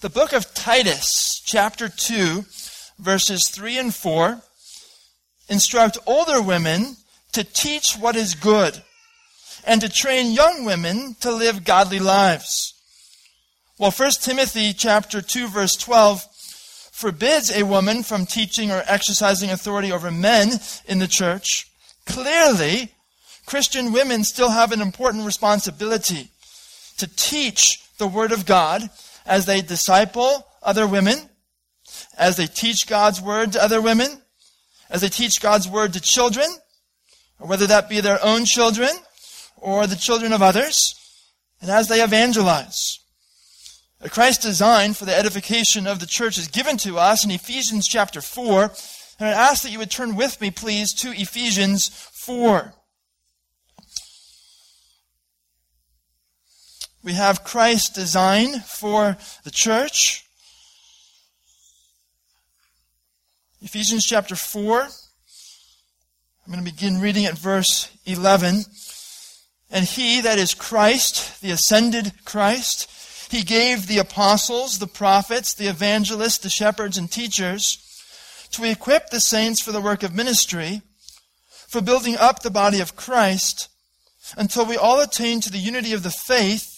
The book of Titus, chapter 2, verses 3 and 4, instruct older women to teach what is good and to train young women to live godly lives. While 1 Timothy chapter 2 verse 12 forbids a woman from teaching or exercising authority over men in the church, clearly Christian women still have an important responsibility to teach the Word of God as they disciple other women, as they teach God's word to other women, as they teach God's word to children, or whether that be their own children or the children of others, and as they evangelize. Christ's design for the edification of the church is given to us in Ephesians chapter 4, and I ask that you would turn with me, please, to Ephesians 4. We have Christ's design for the church. Ephesians chapter 4. I'm going to begin reading at verse 11. And he, that is Christ, the ascended Christ, he gave the apostles, the prophets, the evangelists, the shepherds, and teachers to equip the saints for the work of ministry, for building up the body of Christ, until we all attain to the unity of the faith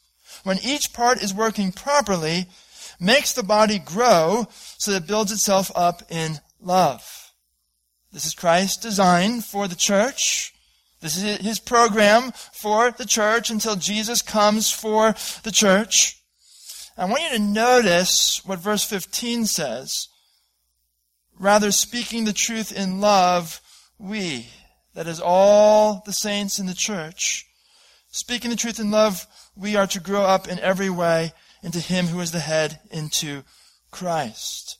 when each part is working properly, makes the body grow so that it builds itself up in love. This is Christ's design for the church. This is his program for the church until Jesus comes for the church. I want you to notice what verse 15 says. Rather, speaking the truth in love, we, that is all the saints in the church, speaking the truth in love, we are to grow up in every way into Him who is the head, into Christ.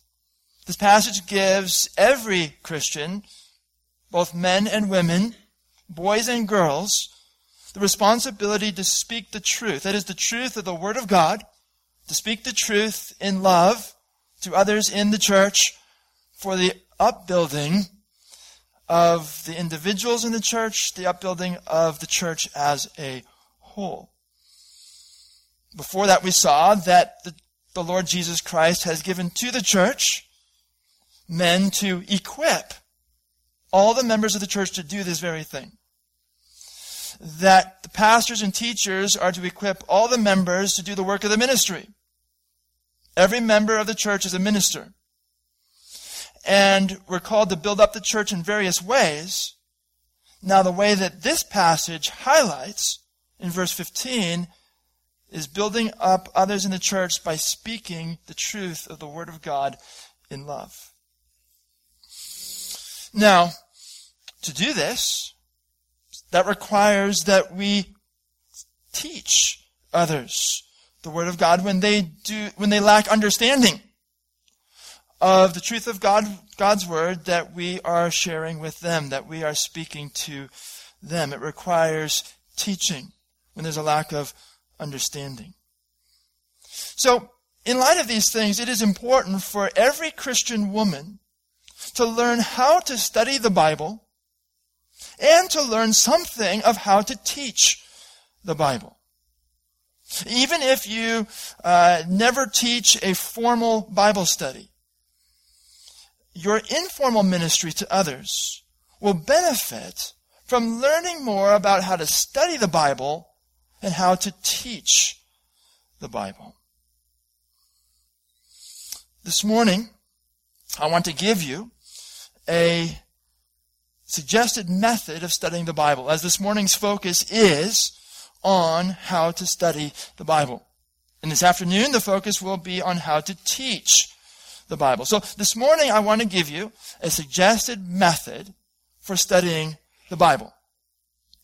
This passage gives every Christian, both men and women, boys and girls, the responsibility to speak the truth. That is the truth of the Word of God, to speak the truth in love to others in the church for the upbuilding of the individuals in the church, the upbuilding of the church as a whole. Before that, we saw that the, the Lord Jesus Christ has given to the church men to equip all the members of the church to do this very thing. That the pastors and teachers are to equip all the members to do the work of the ministry. Every member of the church is a minister. And we're called to build up the church in various ways. Now, the way that this passage highlights in verse 15 is building up others in the church by speaking the truth of the Word of God in love. Now, to do this, that requires that we teach others the Word of God when they do, when they lack understanding of the truth of God, God's Word that we are sharing with them, that we are speaking to them. It requires teaching when there's a lack of understanding. So, in light of these things, it is important for every Christian woman to learn how to study the Bible and to learn something of how to teach the Bible. Even if you uh, never teach a formal Bible study, your informal ministry to others will benefit from learning more about how to study the Bible and how to teach the Bible. This morning, I want to give you a suggested method of studying the Bible, as this morning's focus is on how to study the Bible. And this afternoon, the focus will be on how to teach the Bible. So this morning, I want to give you a suggested method for studying the Bible.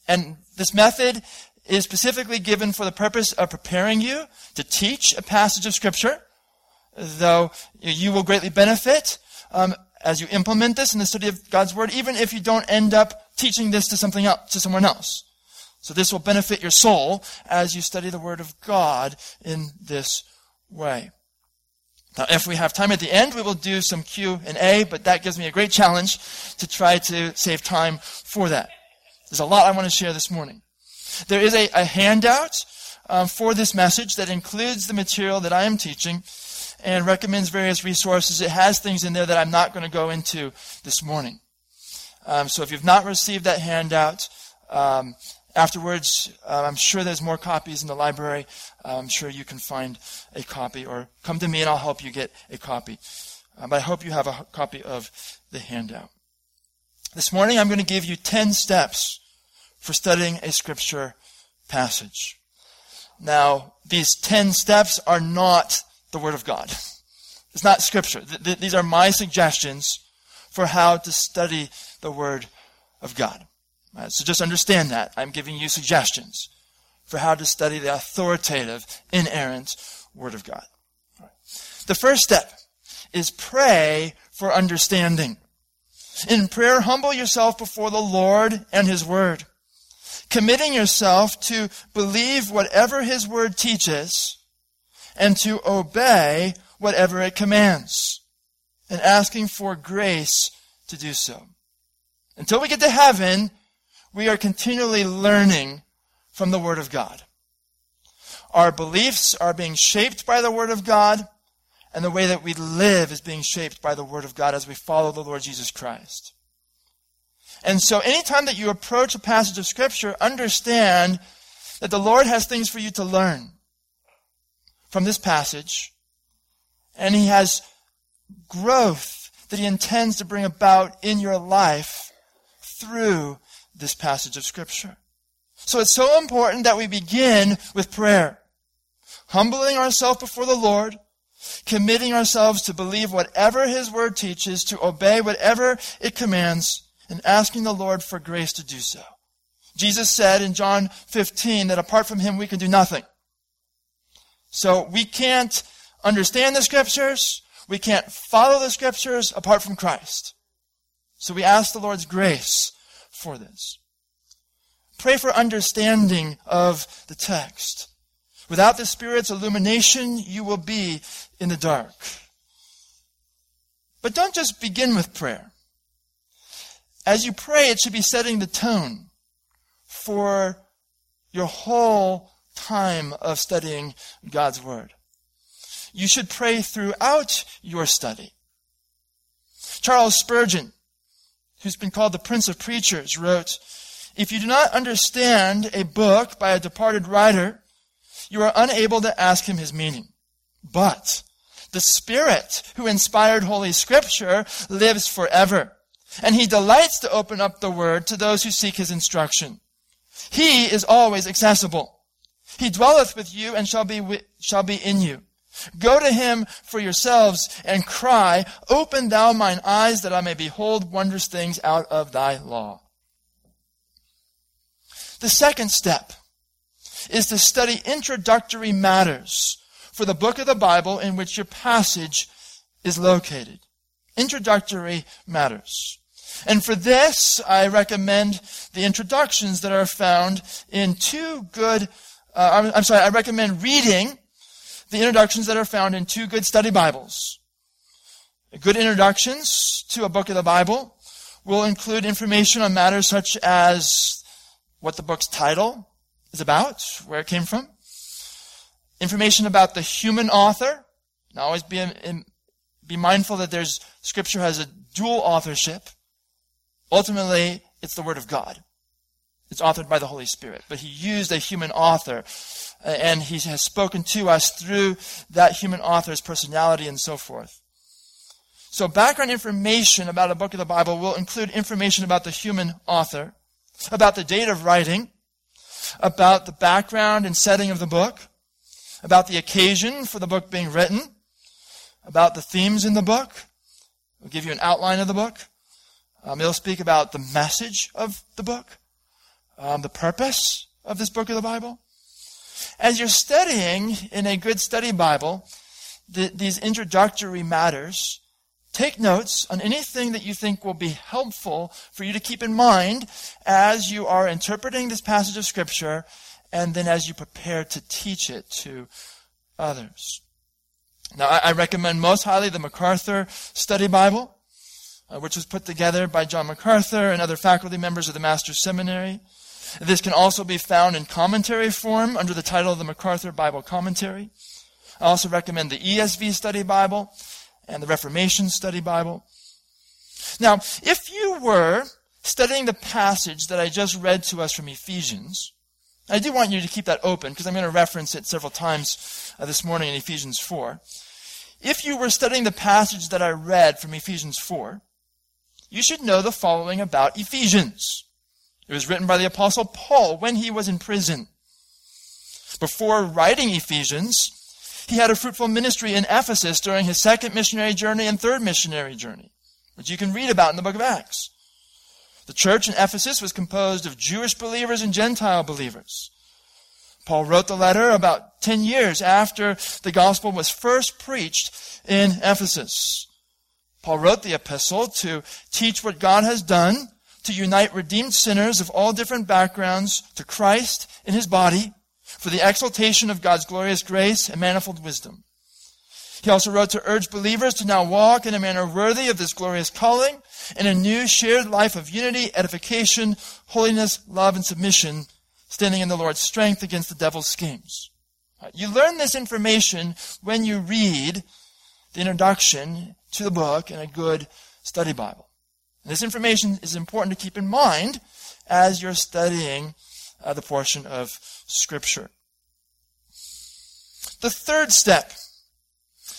And this method is specifically given for the purpose of preparing you to teach a passage of Scripture though you will greatly benefit um, as you implement this in the study of God's Word, even if you don't end up teaching this to something else, to someone else. So this will benefit your soul as you study the Word of God in this way. Now, if we have time at the end, we will do some Q and A, but that gives me a great challenge to try to save time for that. There's a lot I want to share this morning. There is a, a handout um, for this message that includes the material that I am teaching and recommends various resources. It has things in there that I'm not going to go into this morning. Um, so if you've not received that handout, um, afterwards, uh, I'm sure there's more copies in the library. Uh, I'm sure you can find a copy or come to me and I'll help you get a copy. Uh, but I hope you have a copy of the handout. This morning I'm going to give you 10 steps for studying a scripture passage. Now, these 10 steps are not the Word of God. It's not Scripture. Th- th- these are my suggestions for how to study the Word of God. Right, so just understand that. I'm giving you suggestions for how to study the authoritative, inerrant Word of God. Right. The first step is pray for understanding. In prayer, humble yourself before the Lord and His Word, committing yourself to believe whatever His Word teaches and to obey whatever it commands, and asking for grace to do so. Until we get to heaven, we are continually learning from the Word of God. Our beliefs are being shaped by the Word of God, and the way that we live is being shaped by the Word of God as we follow the Lord Jesus Christ. And so anytime that you approach a passage of Scripture, understand that the Lord has things for you to learn from this passage, and He has growth that He intends to bring about in your life through this passage of Scripture. So it's so important that we begin with prayer, humbling ourselves before the Lord, committing ourselves to believe whatever His Word teaches, to obey whatever it commands, and asking the Lord for grace to do so. Jesus said in John 15 that apart from Him we can do nothing. So we can't understand the Scriptures, we can't follow the Scriptures apart from Christ. So we ask the Lord's grace for this. Pray for understanding of the text. Without the Spirit's illumination, you will be in the dark. But don't just begin with prayer. As you pray, it should be setting the tone for your whole time of studying God's Word. You should pray throughout your study. Charles Spurgeon, who's been called the Prince of Preachers, wrote, If you do not understand a book by a departed writer, you are unable to ask him his meaning. But the Spirit who inspired Holy Scripture lives forever, and he delights to open up the Word to those who seek his instruction. He is always accessible. He dwelleth with you and shall be, shall be in you. Go to him for yourselves and cry, Open thou mine eyes that I may behold wondrous things out of thy law. The second step is to study introductory matters for the book of the Bible in which your passage is located. Introductory matters. And for this, I recommend the introductions that are found in two good, uh, I'm, I'm sorry, I recommend reading the introductions that are found in two good study Bibles. Good introductions to a book of the Bible will include information on matters such as what the book's title is about, where it came from, information about the human author. Now always be, be mindful that there's, scripture has a dual authorship. Ultimately, it's the Word of God. It's authored by the Holy Spirit. But he used a human author, uh, and he has spoken to us through that human author's personality and so forth. So background information about a book of the Bible will include information about the human author, about the date of writing, about the background and setting of the book, about the occasion for the book being written, about the themes in the book. We'll give you an outline of the book. Um, it'll speak about the message of the book, um, the purpose of this book of the Bible. As you're studying in a good study Bible, the, these introductory matters, take notes on anything that you think will be helpful for you to keep in mind as you are interpreting this passage of Scripture and then as you prepare to teach it to others. Now, I, recommend most highly the MacArthur Study Bible, uh, which was put together by John MacArthur and other faculty members of the Master's Seminary. This can also be found in commentary form under the title of the MacArthur Bible Commentary. I also recommend the ESV Study Bible and the Reformation Study Bible. Now, if you were studying the passage that I just read to us from Ephesians, I do want you to keep that open because I'm going to reference it several times uh, this morning in Ephesians 4. If you were studying the passage that I read from Ephesians 4, you should know the following about Ephesians. It was written by the apostle Paul when he was in prison. Before writing Ephesians, he had a fruitful ministry in Ephesus during his second missionary journey and third missionary journey, which you can read about in the book of Acts. The church in Ephesus was composed of Jewish believers and Gentile believers. Paul wrote the letter about 10 years after the gospel was first preached in Ephesus. Paul wrote the epistle to teach what God has done to unite redeemed sinners of all different backgrounds to Christ in his body for the exaltation of God's glorious grace and manifold wisdom. He also wrote to urge believers to now walk in a manner worthy of this glorious calling in a new shared life of unity, edification, holiness, love, and submission, standing in the Lord's strength against the devil's schemes. You learn this information when you read the introduction to the book in a good study Bible. And this information is important to keep in mind as you're studying uh, the portion of Scripture. The third step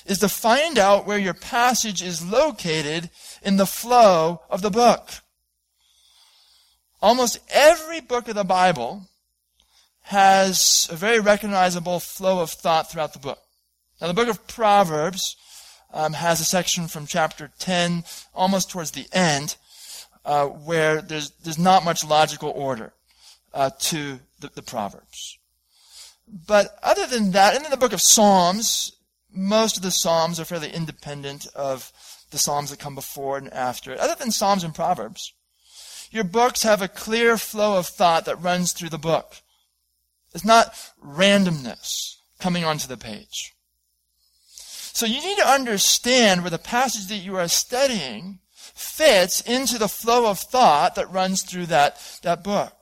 is to find out where your passage is located in the flow of the book. Almost every book of the Bible has a very recognizable flow of thought throughout the book. Now, the book of Proverbs um, has a section from chapter 10 almost towards the end uh, where there's, there's not much logical order uh, to the, the Proverbs. But other than that, and in the book of Psalms, most of the Psalms are fairly independent of the Psalms that come before and after it. Other than Psalms and Proverbs, your books have a clear flow of thought that runs through the book. It's not randomness coming onto the page. So you need to understand where the passage that you are studying fits into the flow of thought that runs through that, that book.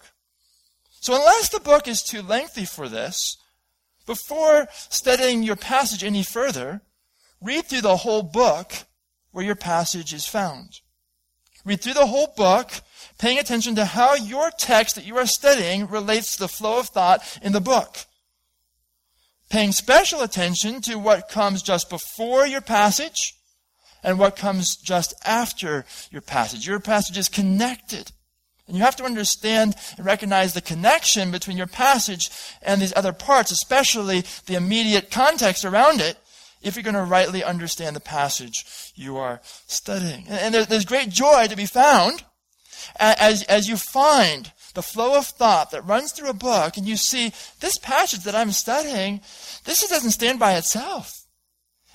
So unless the book is too lengthy for this, before studying your passage any further, read through the whole book where your passage is found. Read through the whole book, paying attention to how your text that you are studying relates to the flow of thought in the book. Paying special attention to what comes just before your passage and what comes just after your passage. Your passage is connected. And you have to understand and recognize the connection between your passage and these other parts, especially the immediate context around it, if you're going to rightly understand the passage you are studying. And there's great joy to be found as, as you find the flow of thought that runs through a book and you see this passage that I'm studying, this doesn't stand by itself.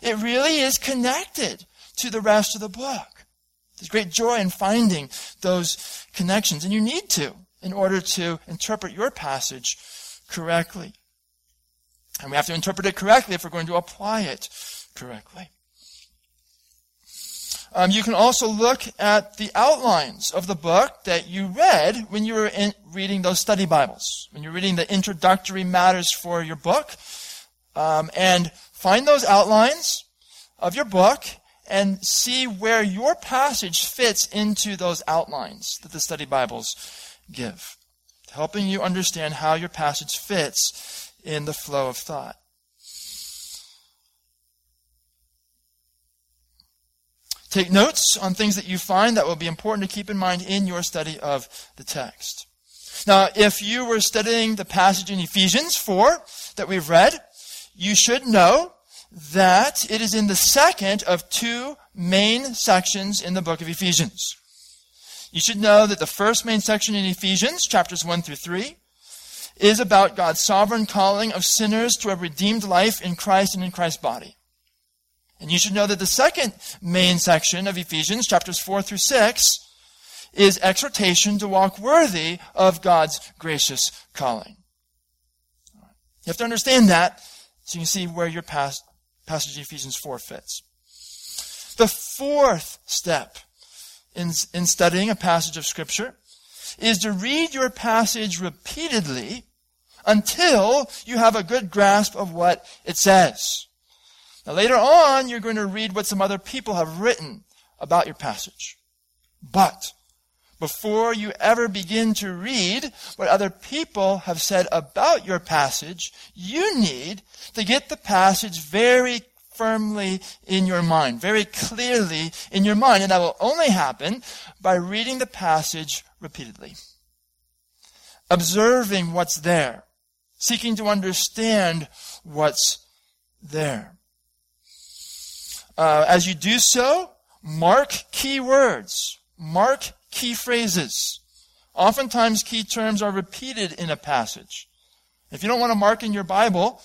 It really is connected to the rest of the book. There's great joy in finding those connections, and you need to in order to interpret your passage correctly. And we have to interpret it correctly if we're going to apply it correctly. Um, you can also look at the outlines of the book that you read when you were in, reading those study Bibles, when you're reading the introductory matters for your book, um, and find those outlines of your book and see where your passage fits into those outlines that the study Bibles give, helping you understand how your passage fits in the flow of thought. Take notes on things that you find that will be important to keep in mind in your study of the text. Now, if you were studying the passage in Ephesians 4 that we've read, you should know that it is in the second of two main sections in the book of Ephesians. You should know that the first main section in Ephesians, chapters 1 through 3, is about God's sovereign calling of sinners to a redeemed life in Christ and in Christ's body. And you should know that the second main section of Ephesians, chapters 4 through 6, is exhortation to walk worthy of God's gracious calling. You have to understand that so you can see where your past, passage Ephesians 4 fits. The fourth step in, in studying a passage of Scripture is to read your passage repeatedly until you have a good grasp of what it says. Now later on, you're going to read what some other people have written about your passage. But before you ever begin to read what other people have said about your passage, you need to get the passage very firmly in your mind, very clearly in your mind. And that will only happen by reading the passage repeatedly. Observing what's there. Seeking to understand what's there. Uh, as you do so, mark key words. Mark key phrases. Oftentimes key terms are repeated in a passage. If you don't want to mark in your Bible,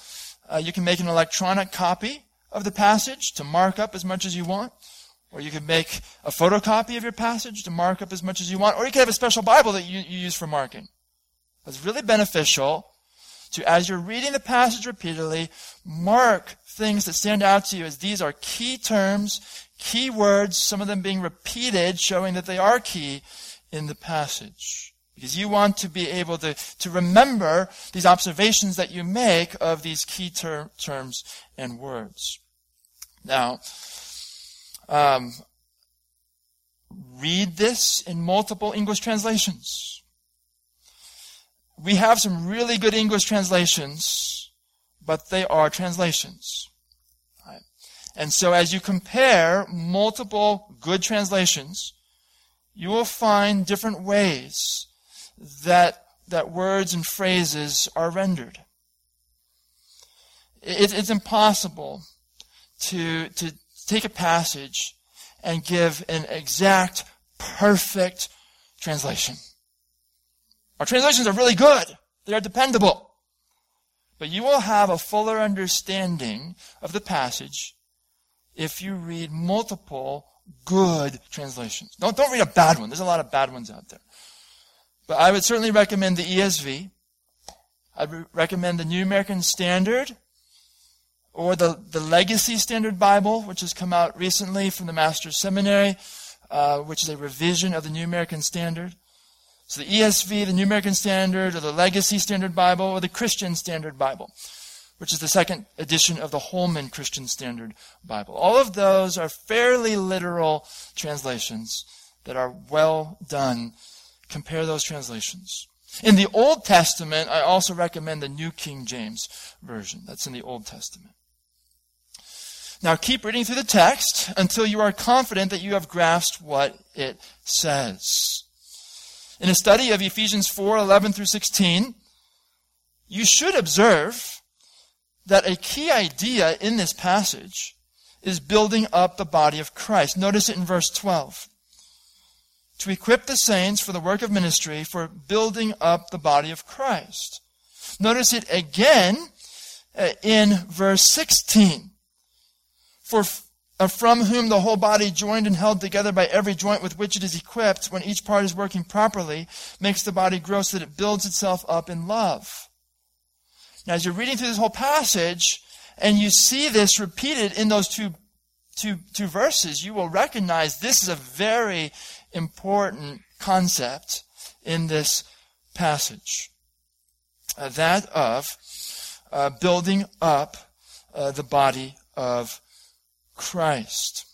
uh, you can make an electronic copy of the passage to mark up as much as you want. Or you could make a photocopy of your passage to mark up as much as you want. Or you could have a special Bible that you, you use for marking. It's really beneficial to, as you're reading the passage repeatedly, mark things that stand out to you as these are key terms, key words, some of them being repeated, showing that they are key in the passage. Because you want to be able to, to remember these observations that you make of these key ter- terms and words. Now, um, read this in multiple English translations. We have some really good English translations, but they are translations. And so as you compare multiple good translations, you will find different ways that, that words and phrases are rendered. It, it's impossible to, to take a passage and give an exact, perfect translation. Our translations are really good. They are dependable. But you will have a fuller understanding of the passage if you read multiple good translations. Don't, don't read a bad one. There's a lot of bad ones out there. But I would certainly recommend the ESV. I'd re- recommend the New American Standard or the, the Legacy Standard Bible, which has come out recently from the Master's Seminary, uh, which is a revision of the New American Standard. So the ESV, the New American Standard, or the Legacy Standard Bible, or the Christian Standard Bible, which is the second edition of the Holman Christian Standard Bible. All of those are fairly literal translations that are well done. Compare those translations. In the Old Testament, I also recommend the New King James Version. That's in the Old Testament. Now keep reading through the text until you are confident that you have grasped what it says. In a study of Ephesians 4, 11 through 16, you should observe that a key idea in this passage is building up the body of Christ. Notice it in verse 12. To equip the saints for the work of ministry, for building up the body of Christ. Notice it again uh, in verse 16 for uh, from whom the whole body, joined and held together by every joint with which it is equipped, when each part is working properly, makes the body grow so that it builds itself up in love. Now, as you're reading through this whole passage, and you see this repeated in those two, two, two verses, you will recognize this is a very important concept in this passage. Uh, that of uh, building up uh, the body of Christ.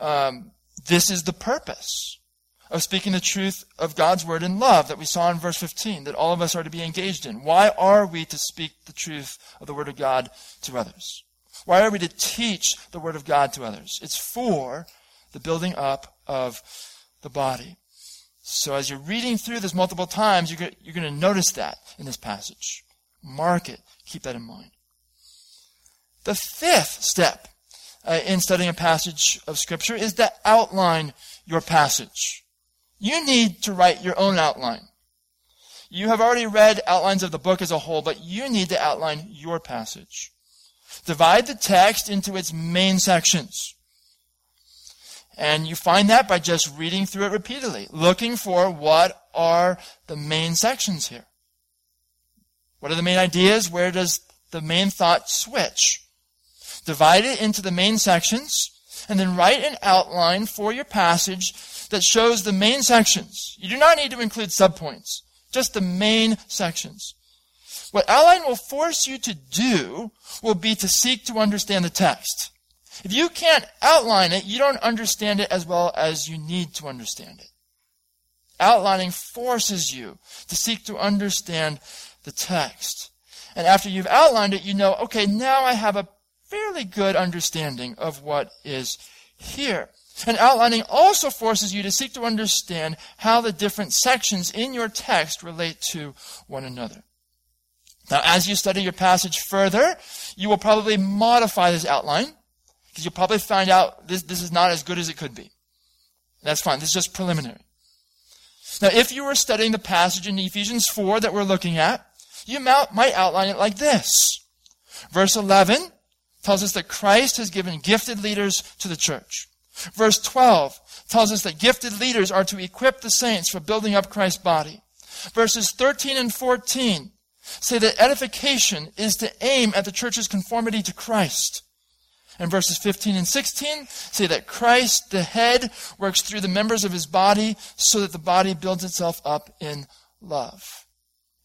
Um, this is the purpose of speaking the truth of God's word in love that we saw in verse 15 that all of us are to be engaged in. Why are we to speak the truth of the word of God to others? Why are we to teach the word of God to others? It's for the building up of the body. So as you're reading through this multiple times, you're going to notice that in this passage. Mark it. Keep that in mind. The fifth step uh, in studying a passage of Scripture is to outline your passage. You need to write your own outline. You have already read outlines of the book as a whole, but you need to outline your passage. Divide the text into its main sections. And you find that by just reading through it repeatedly, looking for what are the main sections here. What are the main ideas? Where does the main thought switch? Divide it into the main sections, and then write an outline for your passage that shows the main sections. You do not need to include subpoints, just the main sections. What outline will force you to do will be to seek to understand the text. If you can't outline it, you don't understand it as well as you need to understand it. Outlining forces you to seek to understand the text. And after you've outlined it, you know, okay, now I have a fairly good understanding of what is here. And outlining also forces you to seek to understand how the different sections in your text relate to one another. Now, as you study your passage further, you will probably modify this outline because you'll probably find out this, this is not as good as it could be. That's fine. This is just preliminary. Now, if you were studying the passage in Ephesians 4 that we're looking at, you might outline it like this. Verse 11 tells us that Christ has given gifted leaders to the church. Verse 12 tells us that gifted leaders are to equip the saints for building up Christ's body. Verses 13 and 14 say that edification is to aim at the church's conformity to Christ. And verses 15 and 16 say that Christ, the head, works through the members of his body so that the body builds itself up in love.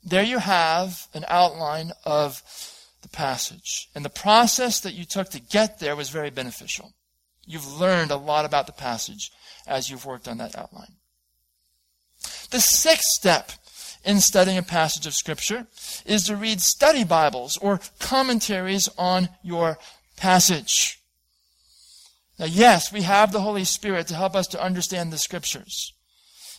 There you have an outline of the passage. And the process that you took to get there was very beneficial. You've learned a lot about the passage as you've worked on that outline. The sixth step in studying a passage of Scripture is to read study Bibles or commentaries on your passage. Now, yes, we have the Holy Spirit to help us to understand the Scriptures.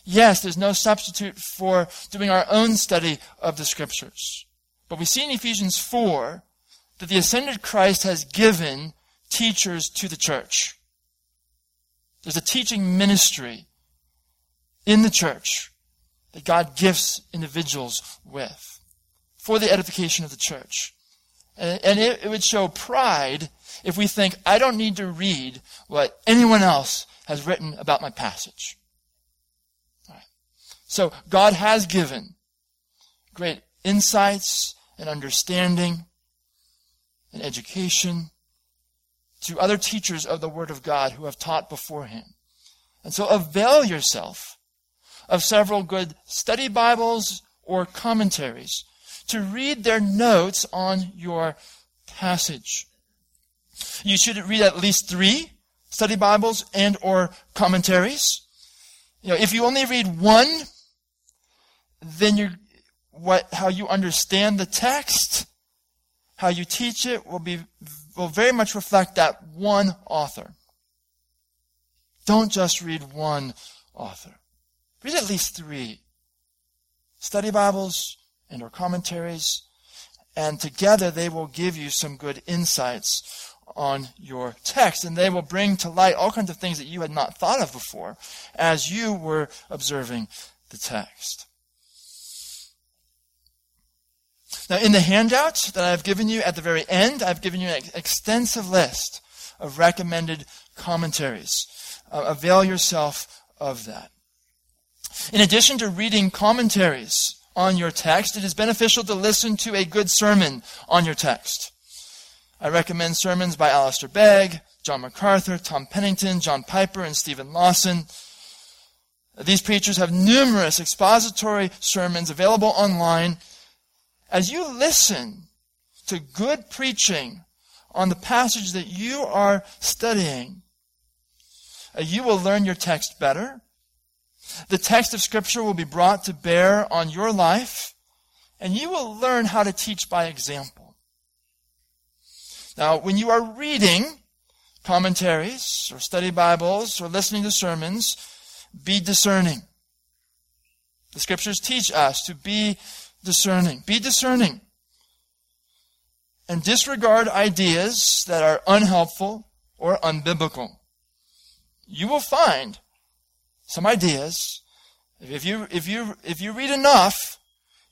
Yes, there's no substitute for doing our own study of the Scriptures. But we see in Ephesians 4 that the ascended Christ has given teachers to the church. There's a teaching ministry in the church that God gifts individuals with for the edification of the church. And, it, would show pride if we think, I don't need to read what anyone else has written about my passage. So God has given great insights and understanding and education to other teachers of the Word of God who have taught before him. And so avail yourself of several good study Bibles or commentaries to read their notes on your passage. You should read at least three study Bibles and or commentaries. You know, if you only read one, then you what how you understand the text, how you teach it will be will very much reflect that one author. Don't just read one author. Read at least three study Bibles and or commentaries, and together they will give you some good insights on your text, and they will bring to light all kinds of things that you had not thought of before as you were observing the text. Now, in the handout that I've given you at the very end, I've given you an extensive list of recommended commentaries. Uh, avail yourself of that. In addition to reading commentaries on your text, it is beneficial to listen to a good sermon on your text. I recommend sermons by Alistair Begg, John MacArthur, Tom Pennington, John Piper, and Stephen Lawson. These preachers have numerous expository sermons available online. As you listen to good preaching on the passage that you are studying, uh, you will learn your text better the text of Scripture will be brought to bear on your life, and you will learn how to teach by example. Now, when you are reading commentaries or study Bibles or listening to sermons, be discerning. The Scriptures teach us to be discerning. Be discerning. And disregard ideas that are unhelpful or unbiblical. You will find some ideas. If you, if you, if you read enough,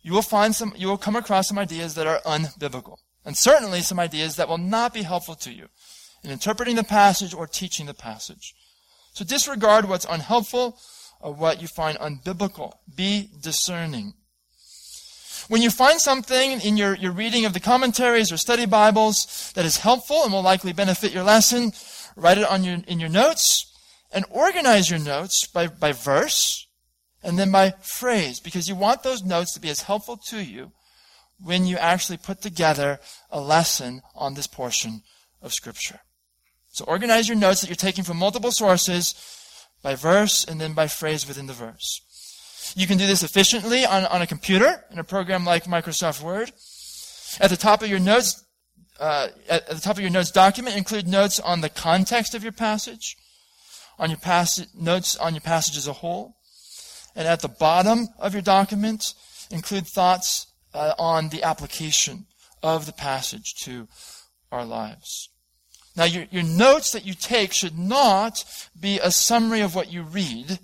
you will find some, you will come across some ideas that are unbiblical. And certainly some ideas that will not be helpful to you in interpreting the passage or teaching the passage. So disregard what's unhelpful or what you find unbiblical. Be discerning. When you find something in your, your reading of the commentaries or study Bibles that is helpful and will likely benefit your lesson, write it on your, in your notes and organize your notes by, by verse and then by phrase because you want those notes to be as helpful to you when you actually put together a lesson on this portion of Scripture. So organize your notes that you're taking from multiple sources by verse and then by phrase within the verse. You can do this efficiently on, on a computer in a program like Microsoft Word. At the top of your notes, uh, at, the top of your notes document, include notes on the context of your passage, on your passage, notes on your passage as a whole, and at the bottom of your document, include thoughts uh, on the application of the passage to our lives. Now, your, your notes that you take should not be a summary of what you read,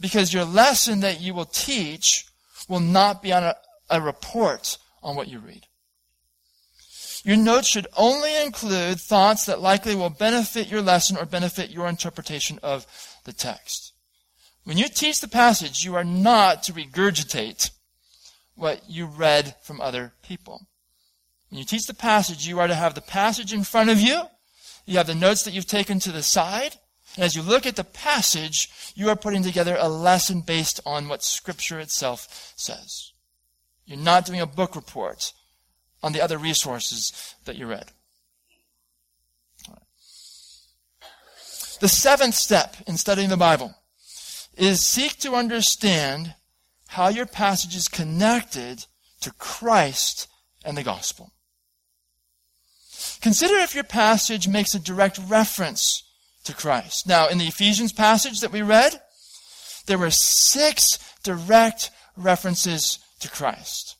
because your lesson that you will teach will not be on a, a report on what you read. Your notes should only include thoughts that likely will benefit your lesson or benefit your interpretation of the text. When you teach the passage, you are not to regurgitate what you read from other people. When you teach the passage, you are to have the passage in front of you. You have the notes that you've taken to the side. And as you look at the passage, you are putting together a lesson based on what Scripture itself says. You're not doing a book report on the other resources that you read. The seventh step in studying the Bible is seek to understand how your passage is connected to Christ and the gospel. Consider if your passage makes a direct reference to Christ. Now, in the Ephesians passage that we read, there were six direct references to Christ.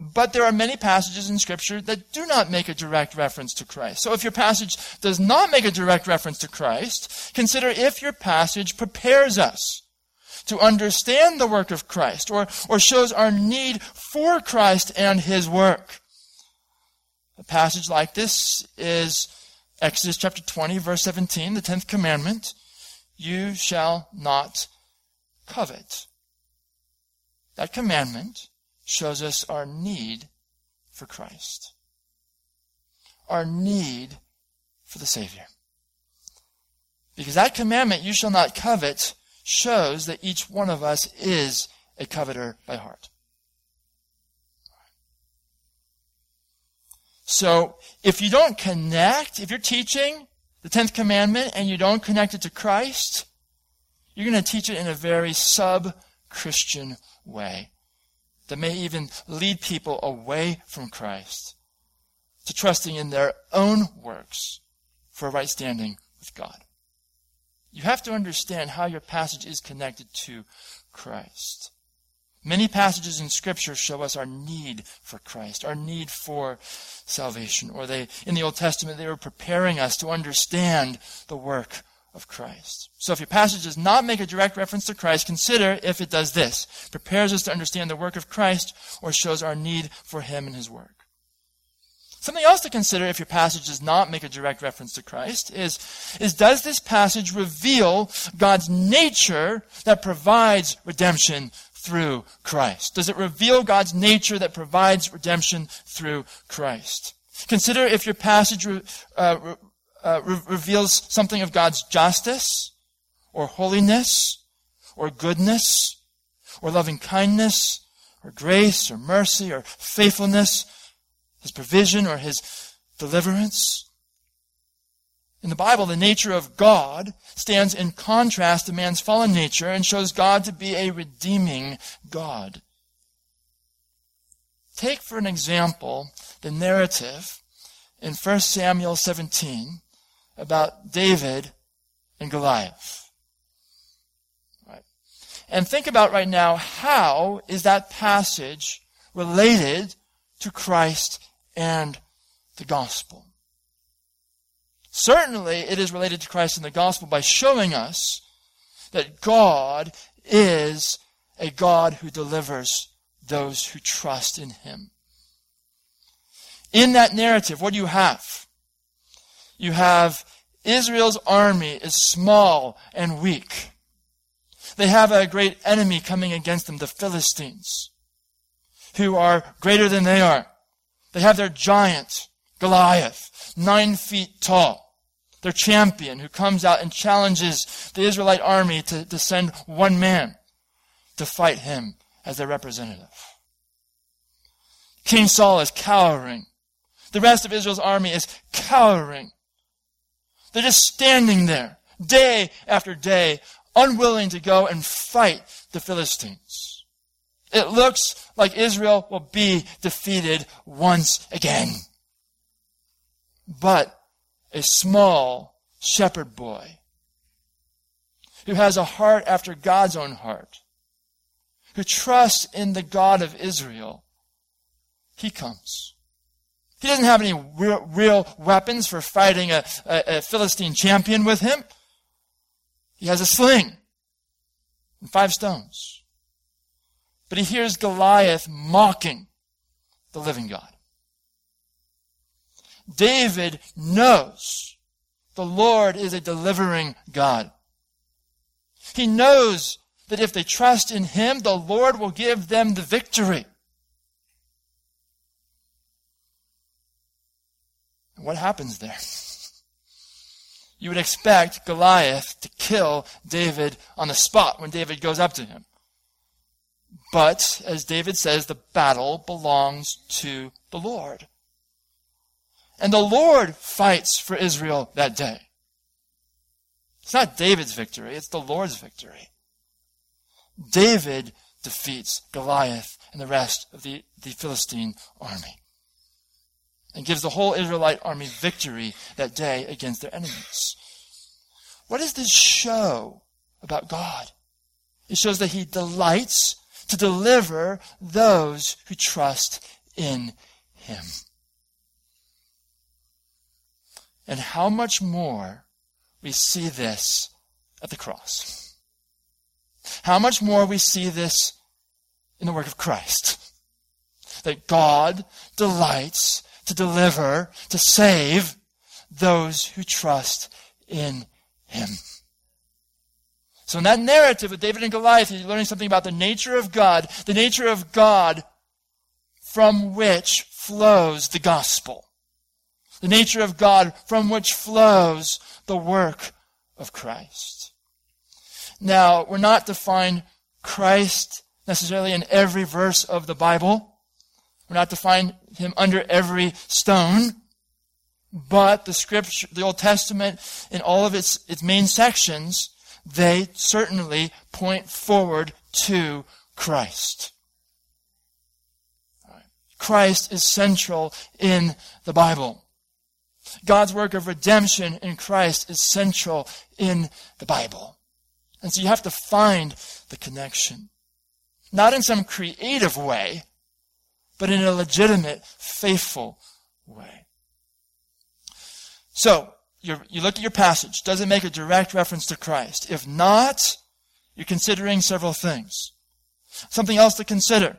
But there are many passages in Scripture that do not make a direct reference to Christ. So if your passage does not make a direct reference to Christ, consider if your passage prepares us to understand the work of Christ or, or shows our need for Christ and his work. A passage like this is Exodus chapter 20, verse 17, the 10th commandment. You shall not covet. That commandment shows us our need for Christ, our need for the Savior. Because that commandment, you shall not covet, shows that each one of us is a coveter by heart. So, if you don't connect, if you're teaching the 10th commandment and you don't connect it to Christ, you're going to teach it in a very sub-Christian way that may even lead people away from Christ to trusting in their own works for a right standing with God. You have to understand how your passage is connected to Christ. Many passages in Scripture show us our need for Christ, our need for salvation. Or they, in the Old Testament, they were preparing us to understand the work of Christ. So if your passage does not make a direct reference to Christ, consider if it does this. Prepares us to understand the work of Christ or shows our need for Him and His work. Something else to consider if your passage does not make a direct reference to Christ is, is does this passage reveal God's nature that provides redemption through Christ? Does it reveal God's nature that provides redemption through Christ? Consider if your passage uh, uh, re- reveals something of God's justice, or holiness, or goodness, or loving kindness, or grace, or mercy, or faithfulness, his provision or his deliverance. In the Bible, the nature of God stands in contrast to man's fallen nature and shows God to be a redeeming God. Take for an example the narrative in 1 Samuel 17 about David and Goliath. Right. And think about right now, how is that passage related to Christ and the gospel. Certainly, it is related to Christ in the gospel by showing us that God is a God who delivers those who trust in Him. In that narrative, what do you have? You have Israel's army is small and weak. They have a great enemy coming against them, the Philistines, who are greater than they are. They have their giant, Goliath, nine feet tall. Their champion who comes out and challenges the Israelite army to, to send one man to fight him as their representative. King Saul is cowering. The rest of Israel's army is cowering. They're just standing there day after day, unwilling to go and fight the Philistines. It looks like Israel will be defeated once again. But a small shepherd boy who has a heart after God's own heart, who trusts in the God of Israel, he comes. He doesn't have any real, real weapons for fighting a, a, a Philistine champion with him. He has a sling and five stones. But he hears Goliath mocking the living God. David knows the Lord is a delivering God. He knows that if they trust in him, the Lord will give them the victory. What happens there? You would expect Goliath to kill David on the spot when David goes up to him. But, as David says, the battle belongs to the Lord. And the Lord fights for Israel that day. It's not David's victory, it's the Lord's victory. David defeats Goliath and the rest of the, the Philistine army and gives the whole Israelite army victory that day against their enemies. What does this show about God? It shows that he delights to deliver those who trust in him. And how much more we see this at the cross. How much more we see this in the work of Christ. That God delights to deliver, to save those who trust in him. So in that narrative of David and Goliath, you're learning something about the nature of God, the nature of God from which flows the gospel. The nature of God from which flows the work of Christ. Now, we're not to find Christ necessarily in every verse of the Bible. We're not to find him under every stone. But the scripture, the Old Testament, in all of its, its main sections, they certainly point forward to Christ. Christ is central in the Bible. God's work of redemption in Christ is central in the Bible. And so you have to find the connection. Not in some creative way, but in a legitimate, faithful way. So, you look at your passage. Does it make a direct reference to Christ? If not, you're considering several things. Something else to consider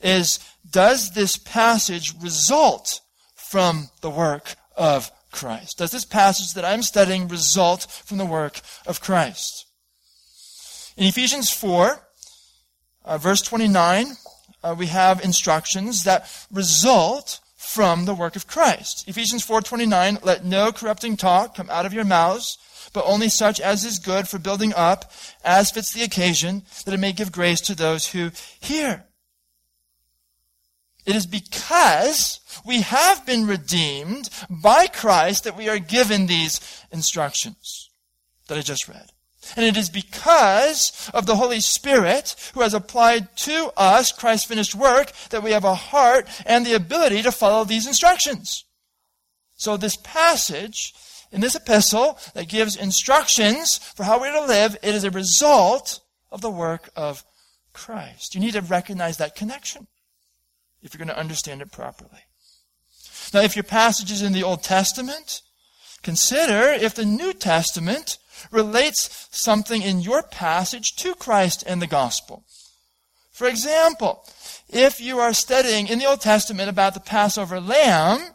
is, does this passage result from the work of Christ? Does this passage that I'm studying result from the work of Christ? In Ephesians 4, uh, verse 29, uh, we have instructions that result from the work of Christ. Ephesians 4:29, let no corrupting talk come out of your mouths, but only such as is good for building up, as fits the occasion, that it may give grace to those who hear. It is because we have been redeemed by Christ that we are given these instructions that I just read. And it is because of the Holy Spirit who has applied to us Christ's finished work that we have a heart and the ability to follow these instructions. So this passage in this epistle that gives instructions for how we're to live, it is a result of the work of Christ. You need to recognize that connection if you're going to understand it properly. Now, if your passage is in the Old Testament, consider if the New Testament relates something in your passage to Christ and the gospel. For example, if you are studying in the Old Testament about the Passover lamb,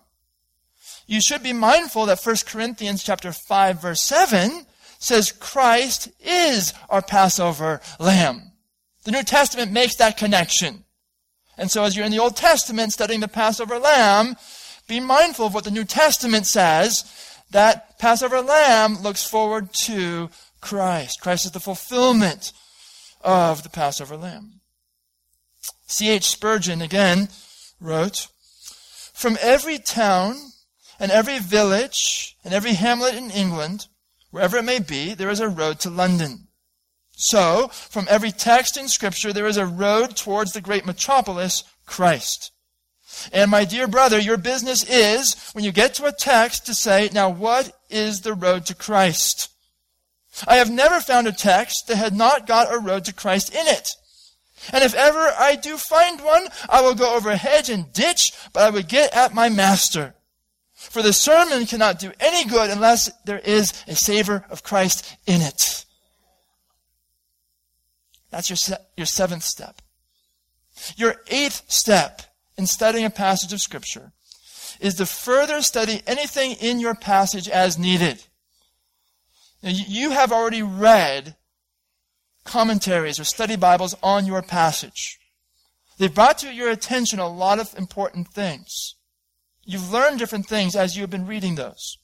you should be mindful that 1 Corinthians chapter 5 verse 7 says Christ is our Passover lamb. The New Testament makes that connection. And so as you're in the Old Testament studying the Passover lamb, be mindful of what the New Testament says, that Passover lamb looks forward to Christ. Christ is the fulfillment of the Passover lamb. C.H. Spurgeon again wrote, From every town and every village and every hamlet in England, wherever it may be, there is a road to London. So, from every text in Scripture, there is a road towards the great metropolis, Christ. And my dear brother, your business is, when you get to a text, to say, now what is the road to Christ? I have never found a text that had not got a road to Christ in it. And if ever I do find one, I will go over hedge and ditch, but I would get at my master. For the sermon cannot do any good unless there is a savor of Christ in it. That's your, se- your seventh step. Your eighth step in studying a passage of Scripture is to further study anything in your passage as needed. Now, you have already read commentaries or study Bibles on your passage. They've brought to your attention a lot of important things. You've learned different things as you have been reading those.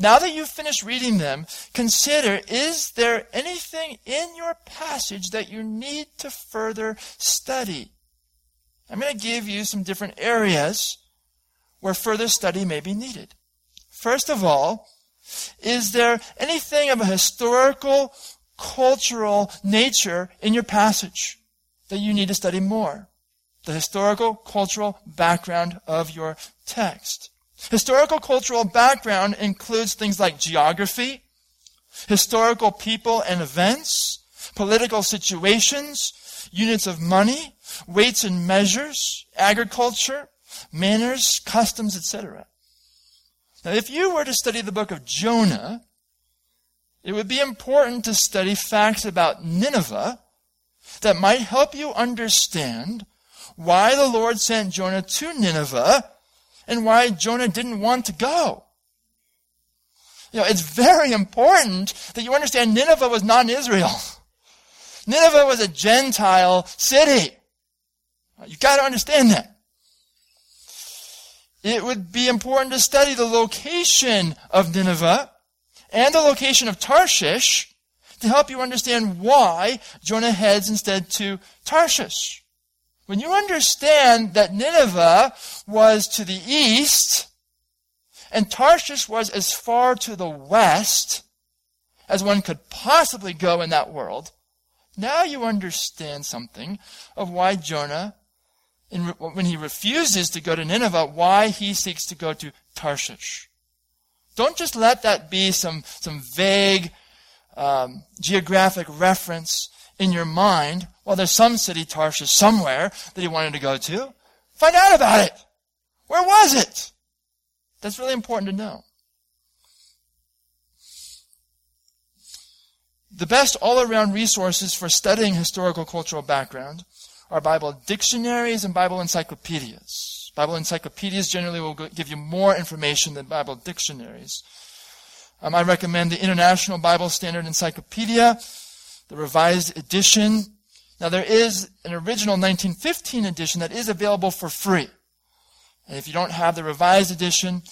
Now that you've finished reading them, consider, is there anything in your passage that you need to further study? I'm going to give you some different areas where further study may be needed. First of all, is there anything of a historical, cultural nature in your passage that you need to study more? The historical, cultural background of your text. Historical cultural background includes things like geography, historical people and events, political situations, units of money, weights and measures, agriculture, manners, customs, etc. Now, if you were to study the book of Jonah, it would be important to study facts about Nineveh that might help you understand why the Lord sent Jonah to Nineveh and why Jonah didn't want to go. You know, it's very important that you understand Nineveh was not Israel. Nineveh was a Gentile city. You've got to understand that. It would be important to study the location of Nineveh and the location of Tarshish to help you understand why Jonah heads instead to Tarshish. When you understand that Nineveh was to the east and Tarshish was as far to the west as one could possibly go in that world, now you understand something of why Jonah, when he refuses to go to Nineveh, why he seeks to go to Tarshish. Don't just let that be some, some vague um, geographic reference in your mind, well, there's some city, Tarshish, somewhere that he wanted to go to. Find out about it. Where was it? That's really important to know. The best all-around resources for studying historical cultural background are Bible dictionaries and Bible encyclopedias. Bible encyclopedias generally will give you more information than Bible dictionaries. Um, I recommend the International Bible Standard Encyclopedia the revised edition. Now there is an original 1915 edition that is available for free. And if you don't have the revised edition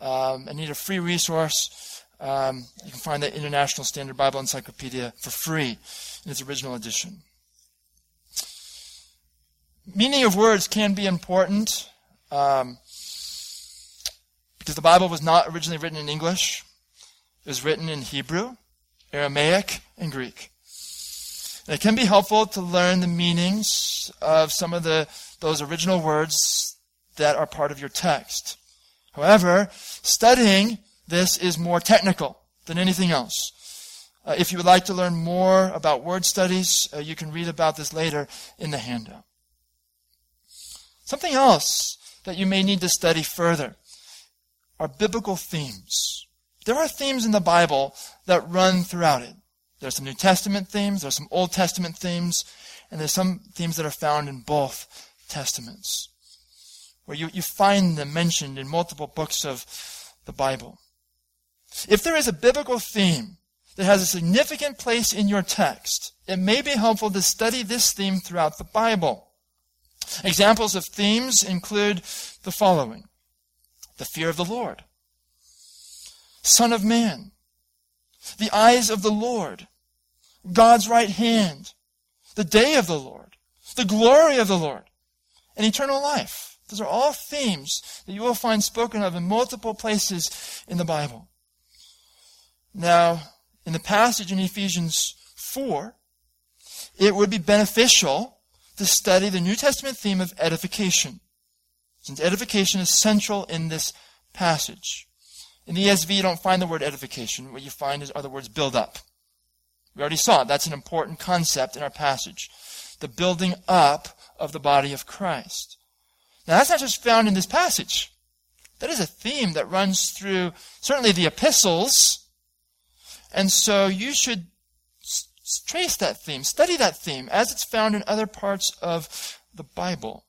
um, and need a free resource, um, you can find the International Standard Bible Encyclopedia for free in its original edition. Meaning of words can be important um, because the Bible was not originally written in English. It was written in Hebrew, Aramaic, and Greek. It can be helpful to learn the meanings of some of the, those original words that are part of your text. However, studying this is more technical than anything else. Uh, if you would like to learn more about word studies, uh, you can read about this later in the handout. Something else that you may need to study further are biblical themes. There are themes in the Bible that run throughout it. There's some New Testament themes, there's some Old Testament themes, And there's some themes that are found in both testaments, where you, you find them mentioned in multiple books of the Bible. If there is a biblical theme that has a significant place in your text, it may be helpful to study this theme throughout the Bible. Examples of themes include the following. The fear of the Lord. Son of man. The eyes of the Lord. God's right hand. The day of the Lord. The glory of the Lord. And eternal life. Those are all themes that you will find spoken of in multiple places in the Bible. Now, in the passage in Ephesians 4, it would be beneficial to study the New Testament theme of edification, since edification is central in this passage. In the ESV, you don't find the word edification. What you find is, other words build up. We already saw it. That's an important concept in our passage. The building up of the body of Christ. Now, that's not just found in this passage. That is a theme that runs through certainly the epistles. And so you should trace that theme, study that theme as it's found in other parts of the Bible.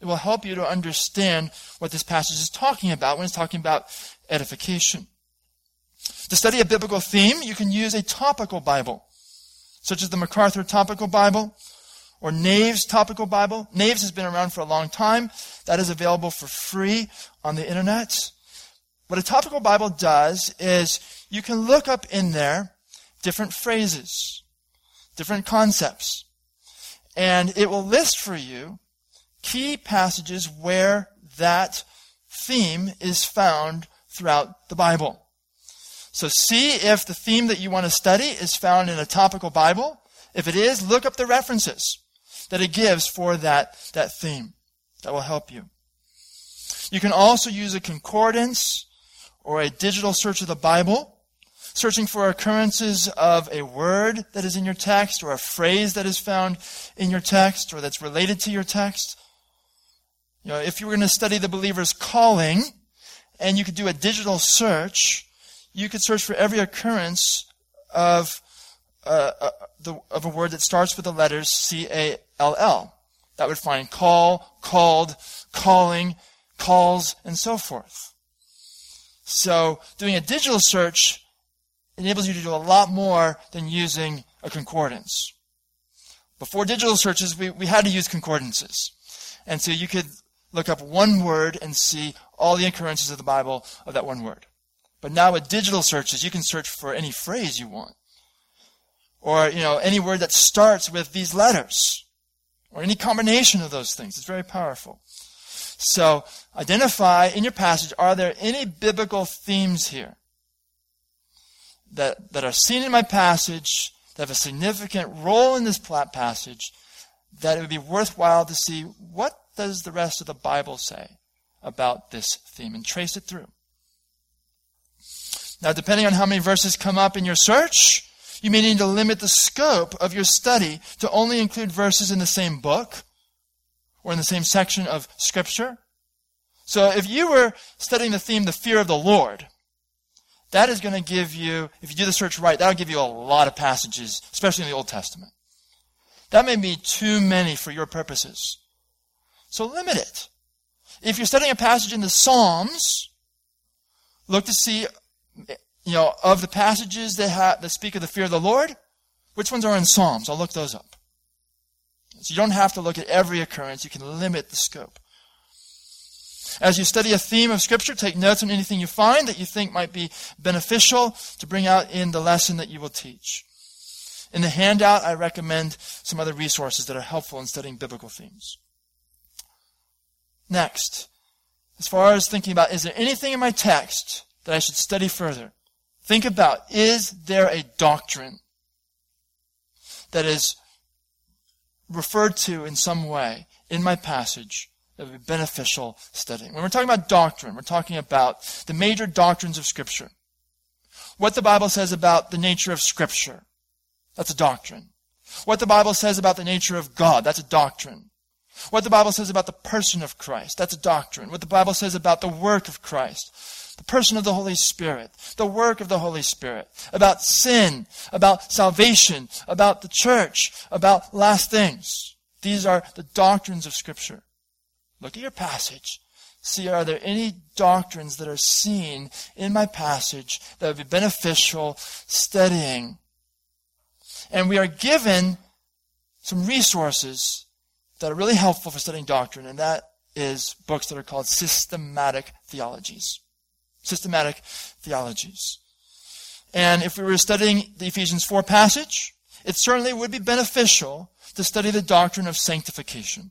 It will help you to understand what this passage is talking about when it's talking about edification. To study a biblical theme, you can use a topical Bible, such as the MacArthur Topical Bible or Nave's Topical Bible. Nave's has been around for a long time. That is available for free on the internet. What a topical Bible does is you can look up in there different phrases different concepts. And it will list for you key passages where that theme is found throughout the Bible. So see if the theme that you want to study is found in a topical Bible. If it is, look up the references that it gives for that, that theme. That will help you. You can also use a concordance or a digital search of the Bible searching for occurrences of a word that is in your text or a phrase that is found in your text or that's related to your text. You know, if you were going to study the believer's calling and you could do a digital search, you could search for every occurrence of, uh, uh, the, of a word that starts with the letters C-A-L-L. That would find call, called, calling, calls, and so forth. So doing a digital search enables you to do a lot more than using a concordance. Before digital searches, we, we had to use concordances. And so you could look up one word and see all the occurrences of the Bible of that one word. But now with digital searches, you can search for any phrase you want. Or, you know, any word that starts with these letters. Or any combination of those things. It's very powerful. So, identify in your passage, are there any biblical themes here? that, that are seen in my passage, that have a significant role in this passage, that it would be worthwhile to see what does the rest of the Bible say about this theme and trace it through. Now, depending on how many verses come up in your search, you may need to limit the scope of your study to only include verses in the same book or in the same section of Scripture. So if you were studying the theme, the fear of the Lord, that is going to give you, if you do the search right, that'll give you a lot of passages, especially in the Old Testament. That may be too many for your purposes. So limit it. If you're studying a passage in the Psalms, look to see, you know, of the passages that, that speak of the fear of the Lord, which ones are in Psalms? I'll look those up. So you don't have to look at every occurrence. You can limit the scope. As you study a theme of Scripture, take notes on anything you find that you think might be beneficial to bring out in the lesson that you will teach. In the handout, I recommend some other resources that are helpful in studying biblical themes. Next, as far as thinking about, is there anything in my text that I should study further? Think about, is there a doctrine that is referred to in some way in my passage that would be beneficial studying. When we're talking about doctrine, we're talking about the major doctrines of Scripture. What the Bible says about the nature of Scripture. That's a doctrine. What the Bible says about the nature of God. That's a doctrine. What the Bible says about the person of Christ. That's a doctrine. What the Bible says about the work of Christ. the person of the Holy Spirit, the work of the Holy Spirit, about sin, about salvation, about the church, about last things. These are the doctrines of Scripture. Look at your passage. See, are there any doctrines that are seen in my passage that would be beneficial studying? And we are given some resources that are really helpful for studying doctrine, and that is books that are called systematic theologies. Systematic theologies. And if we were studying the Ephesians 4 passage, it certainly would be beneficial to study the doctrine of sanctification.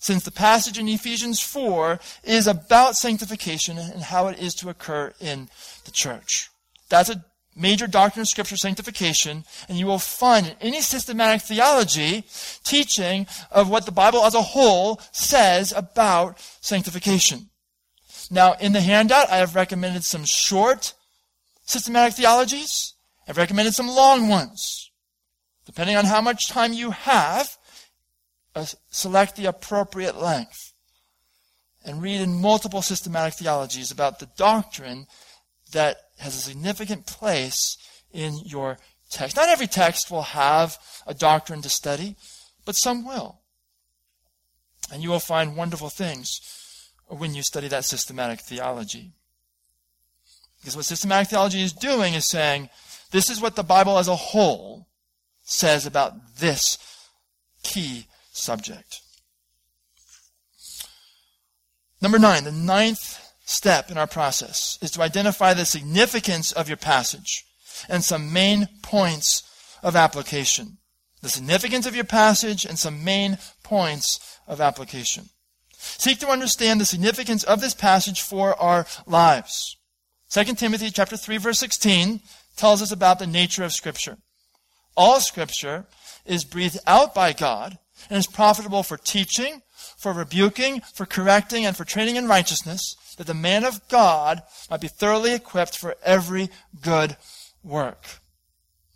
Since the passage in Ephesians 4 is about sanctification and how it is to occur in the church. That's a major doctrine of Scripture, sanctification, and you will find in any systematic theology teaching of what the Bible as a whole says about sanctification. Now, in the handout, I have recommended some short systematic theologies. I've recommended some long ones. Depending on how much time you have, uh, select the appropriate length and read in multiple systematic theologies about the doctrine that has a significant place in your text. Not every text will have a doctrine to study, but some will. And you will find wonderful things when you study that systematic theology. Because what systematic theology is doing is saying, this is what the Bible as a whole says about this key subject. Number nine, the ninth step in our process is to identify the significance of your passage and some main points of application. The significance of your passage and some main points of application. Seek to understand the significance of this passage for our lives. 2 Timothy chapter 3 verse 16 tells us about the nature of scripture. All scripture is breathed out by God and is profitable for teaching, for rebuking, for correcting, and for training in righteousness, that the man of God might be thoroughly equipped for every good work.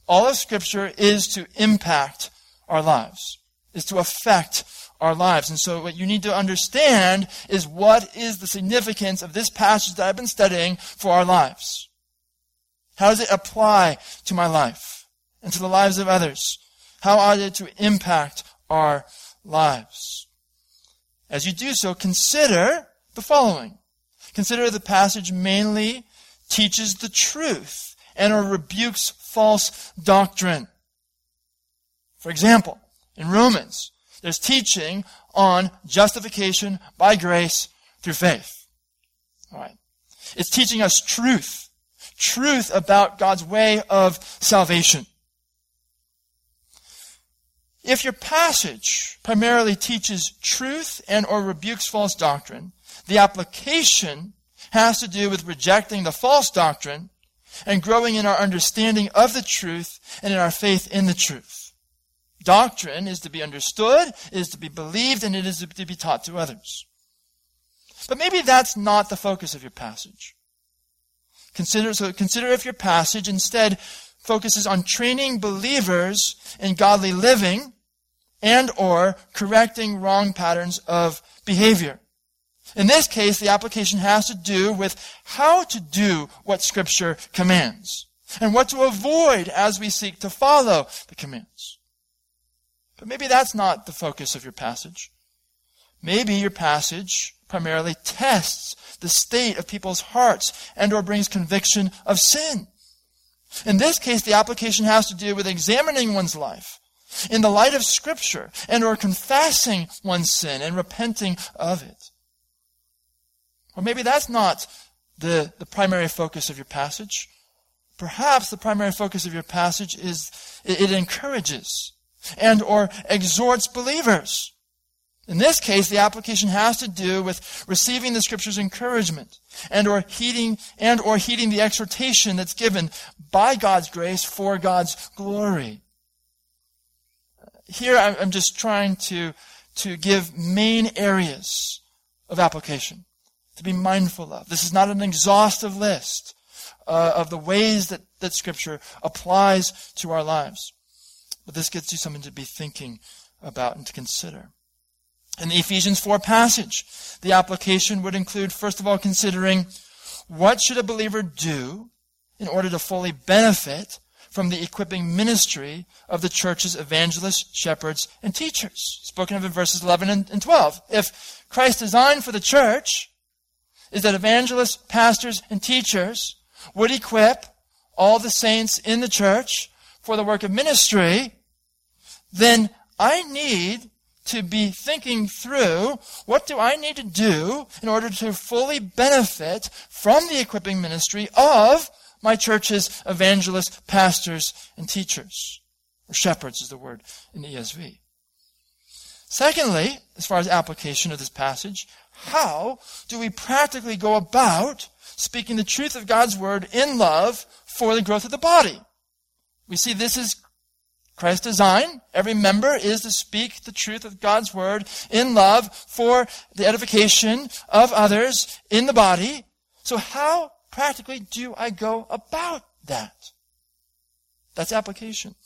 All of Scripture is to impact our lives, is to affect our lives. And so what you need to understand is what is the significance of this passage that I've been studying for our lives. How does it apply to my life and to the lives of others? How ought it to impact our lives? As you do so, consider the following. Consider the passage mainly teaches the truth and or rebukes false doctrine. For example, in Romans, there's teaching on justification by grace through faith. All right. It's teaching us truth. Truth about God's way of salvation. If your passage primarily teaches truth and or rebukes false doctrine, the application has to do with rejecting the false doctrine and growing in our understanding of the truth and in our faith in the truth. Doctrine is to be understood, is to be believed, and it is to be taught to others. But maybe that's not the focus of your passage. Consider, so consider if your passage instead focuses on training believers in godly living and or correcting wrong patterns of behavior. In this case, the application has to do with how to do what Scripture commands and what to avoid as we seek to follow the commands. But maybe that's not the focus of your passage. Maybe your passage primarily tests the state of people's hearts and or brings conviction of sin. In this case, the application has to do with examining one's life in the light of Scripture and or confessing one's sin and repenting of it. Or maybe that's not the, the primary focus of your passage. Perhaps the primary focus of your passage is it, it encourages and or exhorts believers. In this case, the application has to do with receiving the scripture's encouragement and or heeding and or heeding the exhortation that's given by God's grace for God's glory. Here I'm just trying to, to give main areas of application to be mindful of. This is not an exhaustive list uh, of the ways that, that Scripture applies to our lives. But this gets you something to be thinking about and to consider. In the Ephesians 4 passage, the application would include, first of all, considering what should a believer do in order to fully benefit from the equipping ministry of the church's evangelists, shepherds, and teachers? Spoken of in verses 11 and 12. If Christ's design for the church is that evangelists, pastors, and teachers would equip all the saints in the church for the work of ministry, then I need to be thinking through what do I need to do in order to fully benefit from the equipping ministry of my church's evangelists, pastors, and teachers. Or shepherds is the word in the ESV. Secondly, as far as application of this passage, how do we practically go about speaking the truth of God's word in love for the growth of the body? We see this is Christ's design. Every member is to speak the truth of God's word in love for the edification of others in the body. So how practically do I go about that? That's application.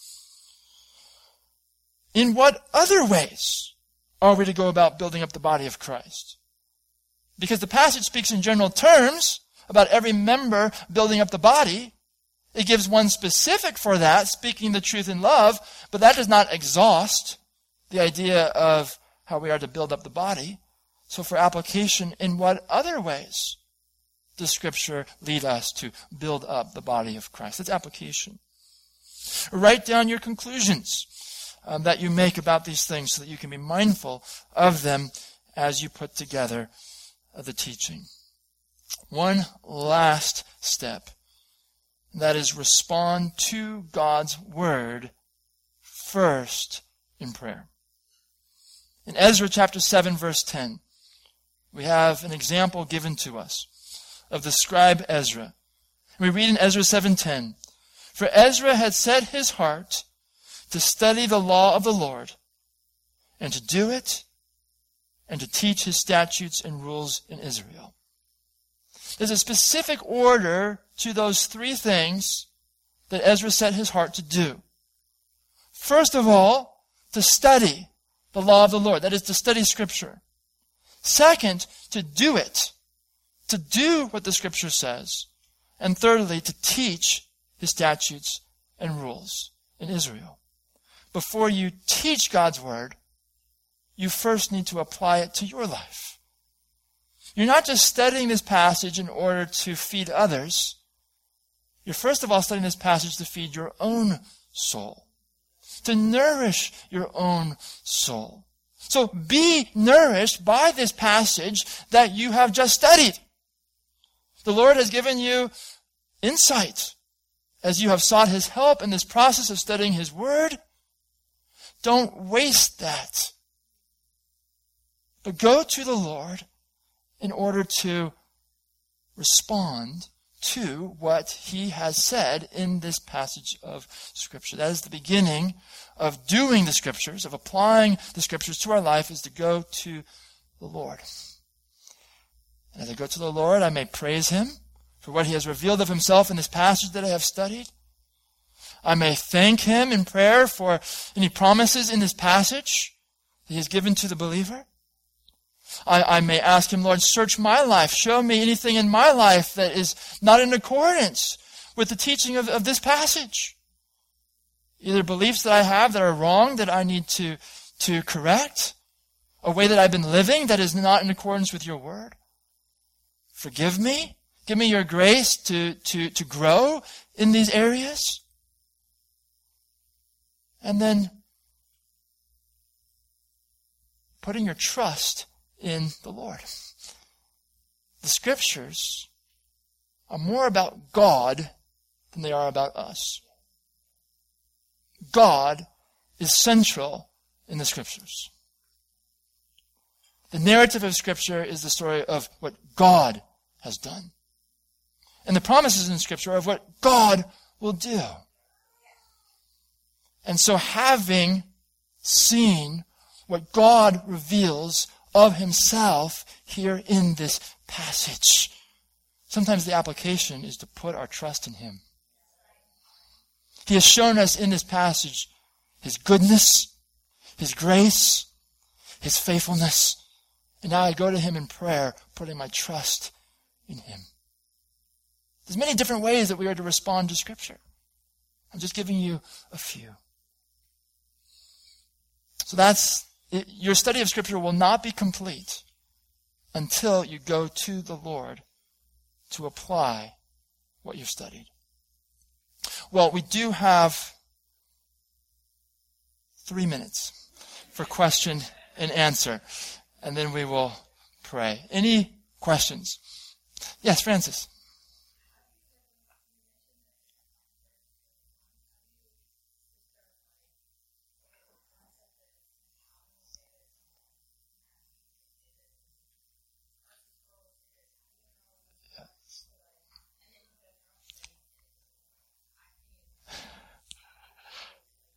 In what other ways are we to go about building up the body of Christ? Because the passage speaks in general terms about every member building up the body. It gives one specific for that, speaking the truth in love, but that does not exhaust the idea of how we are to build up the body. So for application, in what other ways does Scripture lead us to build up the body of Christ? That's application. Write down your conclusions um, that you make about these things so that you can be mindful of them as you put together uh, the teaching. One last step that is respond to God's word first in prayer. In Ezra chapter 7 verse 10, we have an example given to us of the scribe Ezra. We read in Ezra 7:10, "For Ezra had set his heart to study the law of the Lord and to do it and to teach his statutes and rules in Israel." There's a specific order to those three things that Ezra set his heart to do. First of all, to study the law of the Lord. That is to study scripture. Second, to do it. To do what the scripture says. And thirdly, to teach his statutes and rules in Israel. Before you teach God's word, you first need to apply it to your life. You're not just studying this passage in order to feed others. You're first of all studying this passage to feed your own soul, to nourish your own soul. So be nourished by this passage that you have just studied. The Lord has given you insight as you have sought His help in this process of studying His Word. Don't waste that. But go to the Lord in order to respond to what he has said in this passage of Scripture. That is the beginning of doing the Scriptures, of applying the Scriptures to our life, is to go to the Lord. And as I go to the Lord, I may praise him for what he has revealed of himself in this passage that I have studied. I may thank him in prayer for any promises in this passage that he has given to the believer. I, I may ask him, Lord, search my life. Show me anything in my life that is not in accordance with the teaching of, of this passage. Either beliefs that I have that are wrong that I need to, to correct, a way that I've been living that is not in accordance with your word. Forgive me. Give me your grace to, to, to grow in these areas. And then putting your trust in the Lord. The scriptures are more about God than they are about us. God is central in the scriptures. The narrative of scripture is the story of what God has done. And the promises in scripture are of what God will do. And so having seen what God reveals of himself here in this passage. Sometimes the application is to put our trust in him. He has shown us in this passage his goodness, his grace, his faithfulness. And now I go to him in prayer, putting my trust in him. There's many different ways that we are to respond to Scripture. I'm just giving you a few. So that's, it, your study of Scripture will not be complete until you go to the Lord to apply what you've studied. Well, we do have three minutes for question and answer, and then we will pray. Any questions? Yes, Francis.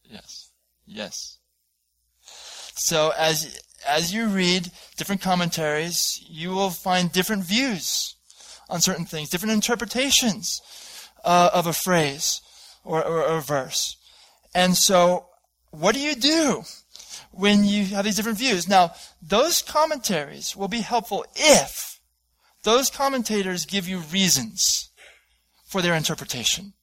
Yes. Yes. So as as you read different commentaries, you will find different views on certain things, different interpretations uh, of a phrase or, or, or a verse. And so, what do you do when you have these different views? Now, those commentaries will be helpful if those commentators give you reasons for their interpretation.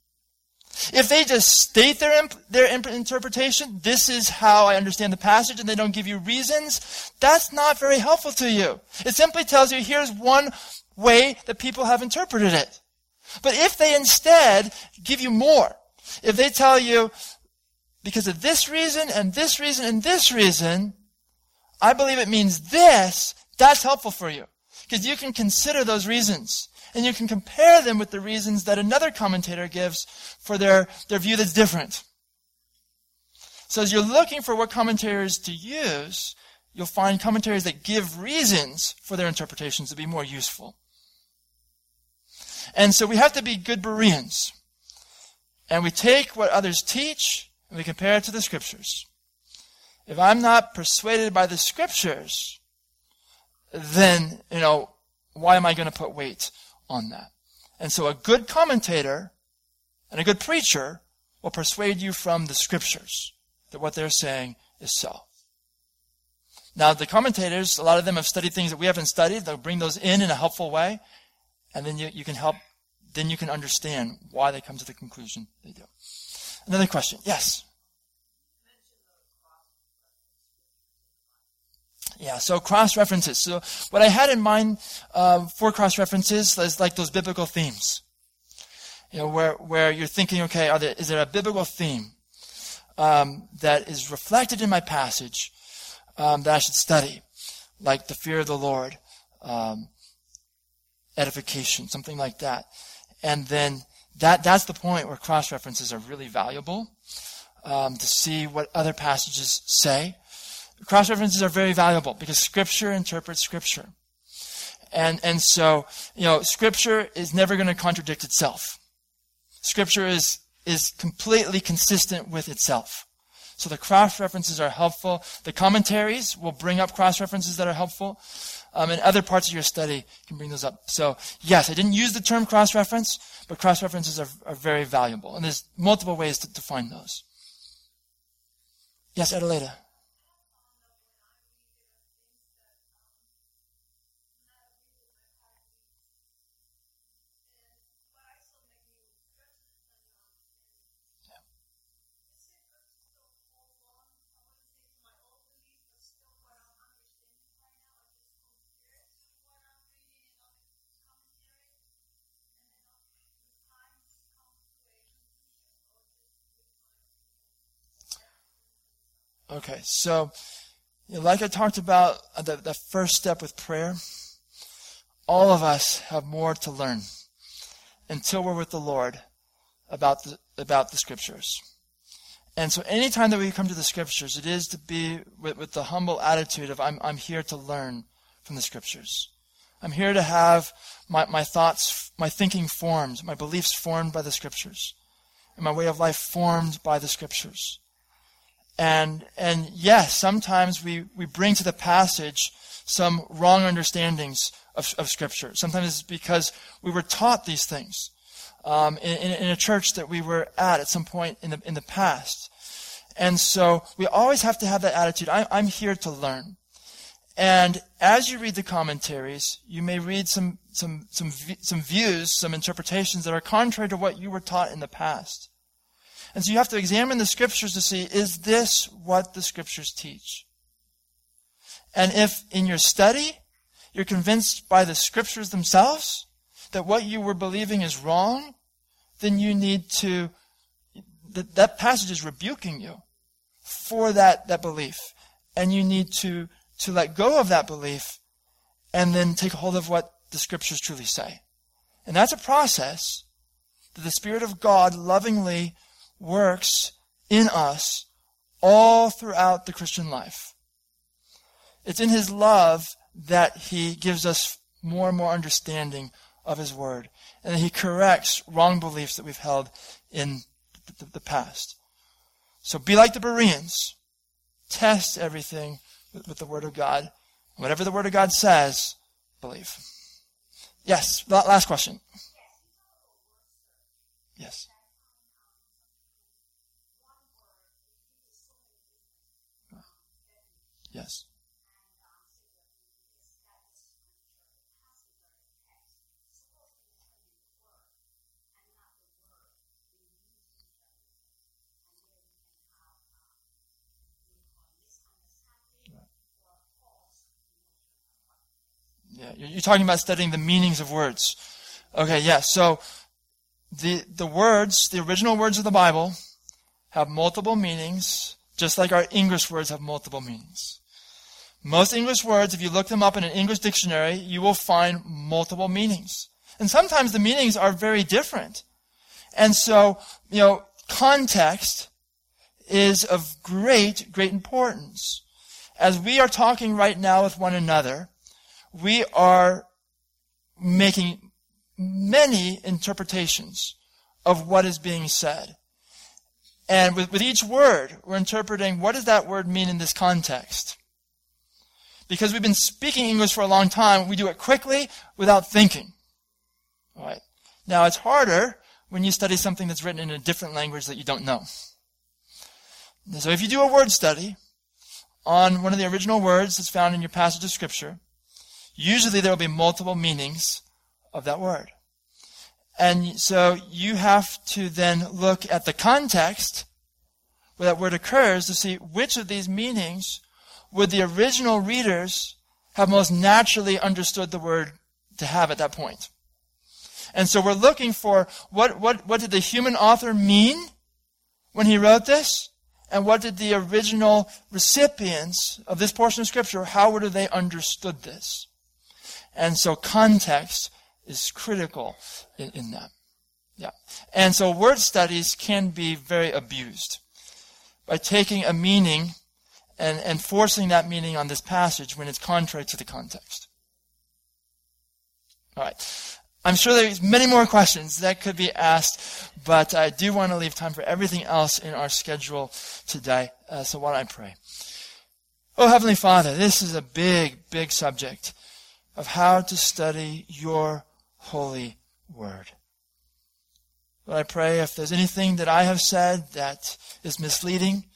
If they just state their, imp- their imp- interpretation, this is how I understand the passage, and they don't give you reasons, that's not very helpful to you. It simply tells you here's one way that people have interpreted it. But if they instead give you more, if they tell you, because of this reason, and this reason, and this reason, I believe it means this, that's helpful for you. Because you can consider those reasons and you can compare them with the reasons that another commentator gives for their, their view that's different. So as you're looking for what commentators to use, you'll find commentaries that give reasons for their interpretations to be more useful. And so we have to be good Bereans. And we take what others teach and we compare it to the scriptures. If I'm not persuaded by the scriptures, then, you know, why am I going to put weight on that. And so a good commentator and a good preacher will persuade you from the scriptures that what they're saying is so. Now, the commentators, a lot of them have studied things that we haven't studied. They'll bring those in in a helpful way. And then you, you can help, then you can understand why they come to the conclusion they do. Another question. Yes. Yeah, so cross references. So what I had in mind uh, for cross references is like those biblical themes. You know, where where you're thinking, okay, there, is there a biblical theme um, that is reflected in my passage um, that I should study, like the fear of the Lord, um, edification, something like that, and then that that's the point where cross references are really valuable um, to see what other passages say Cross references are very valuable because Scripture interprets Scripture. And, and so, you know, Scripture is never going to contradict itself. Scripture is, is completely consistent with itself. So the cross references are helpful. The commentaries will bring up cross references that are helpful. Um, and other parts of your study can bring those up. So, yes, I didn't use the term cross reference, but cross references are, are very valuable. And there's multiple ways to, to find those. Yes, Adelaida. Okay, so you know, like I talked about uh, the, the first step with prayer, all of us have more to learn until we're with the Lord about the, about the scriptures. And so anytime that we come to the scriptures, it is to be with, with the humble attitude of I'm, I'm here to learn from the scriptures. I'm here to have my, my thoughts, my thinking formed, my beliefs formed by the scriptures, and my way of life formed by the scriptures. And, and yes, sometimes we, we bring to the passage some wrong understandings of, of Scripture. Sometimes it's because we were taught these things um, in, in, a church that we were at at some point in the, in the past. And so we always have to have that attitude. I, I'm here to learn. And as you read the commentaries, you may read some, some, some, some views, some interpretations that are contrary to what you were taught in the past. And so you have to examine the scriptures to see, is this what the scriptures teach? And if in your study, you're convinced by the scriptures themselves that what you were believing is wrong, then you need to, that, that passage is rebuking you for that, that belief. And you need to, to let go of that belief and then take hold of what the scriptures truly say. And that's a process that the Spirit of God lovingly works in us all throughout the Christian life. It's in His love that He gives us more and more understanding of His Word. And that He corrects wrong beliefs that we've held in the, past. So be like the Bereans. Test everything with, with the Word of God. Whatever the Word of God says, believe. Yes, last question. Yes. Yes. Yeah, you're talking about studying the meanings of words. Okay. Yeah, so the the words, the original words of the Bible, have multiple meanings, just like our English words have multiple meanings. Most English words, if you look them up in an English dictionary, you will find multiple meanings. And sometimes the meanings are very different. And so, you know, context is of great, great importance. As we are talking right now with one another, we are making many interpretations of what is being said. And with, with each word, we're interpreting what does that word mean in this context? Because we've been speaking English for a long time, we do it quickly without thinking. Right. Now it's harder when you study something that's written in a different language that you don't know. So if you do a word study on one of the original words that's found in your passage of scripture, usually there will be multiple meanings of that word. And so you have to then look at the context where that word occurs to see which of these meanings would the original readers have most naturally understood the word to have at that point. And so we're looking for what, what, what did the human author mean when he wrote this? And what did the original recipients of this portion of scripture, how would they understood this? And so context is critical in, in that. Yeah. And so word studies can be very abused by taking a meaning and, and forcing that meaning on this passage when it's contrary to the context. All right. I'm sure there's many more questions that could be asked, but I do want to leave time for everything else in our schedule today. Uh, so why don't I pray? Oh, Heavenly Father, this is a big, big subject of how to study your holy word. But I pray if there's anything that I have said that is misleading,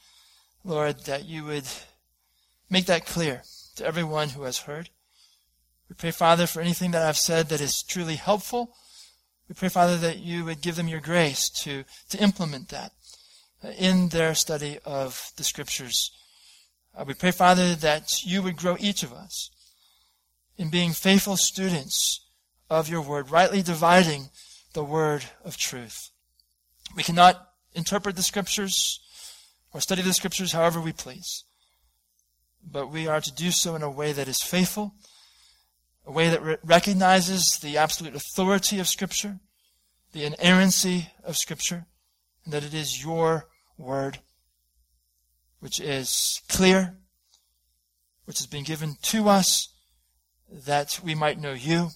Lord, that you would make that clear to everyone who has heard. We pray, Father, for anything that I've said that is truly helpful. We pray, Father, that you would give them your grace to, to implement that in their study of the Scriptures. Uh, we pray, Father, that you would grow each of us in being faithful students of your word, rightly dividing the word of truth. We cannot interpret the scriptures or study the scriptures however we please, but we are to do so in a way that is faithful, a way that re- recognizes the absolute authority of scripture, the inerrancy of scripture, and that it is your word, which is clear, which has been given to us that we might know you,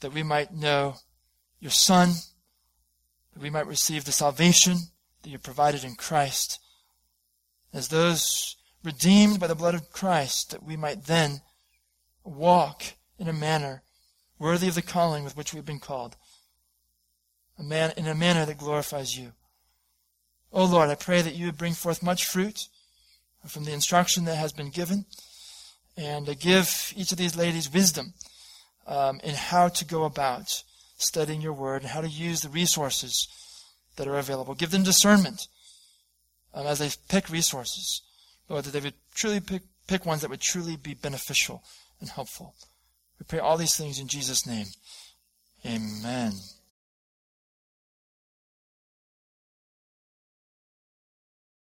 that we might know your Son, that we might receive the salvation that you provided in Christ, as those redeemed by the blood of Christ, that we might then walk in a manner worthy of the calling with which we've been called, a man, in a manner that glorifies you. O oh Lord, I pray that you would bring forth much fruit from the instruction that has been given and uh, give each of these ladies wisdom um, in how to go about studying your word and how to use the resources that are available. Give them discernment um, as they pick resources. Lord, that they would truly pick, pick ones that would truly be beneficial and helpful. We pray all these things in Jesus' name. Amen.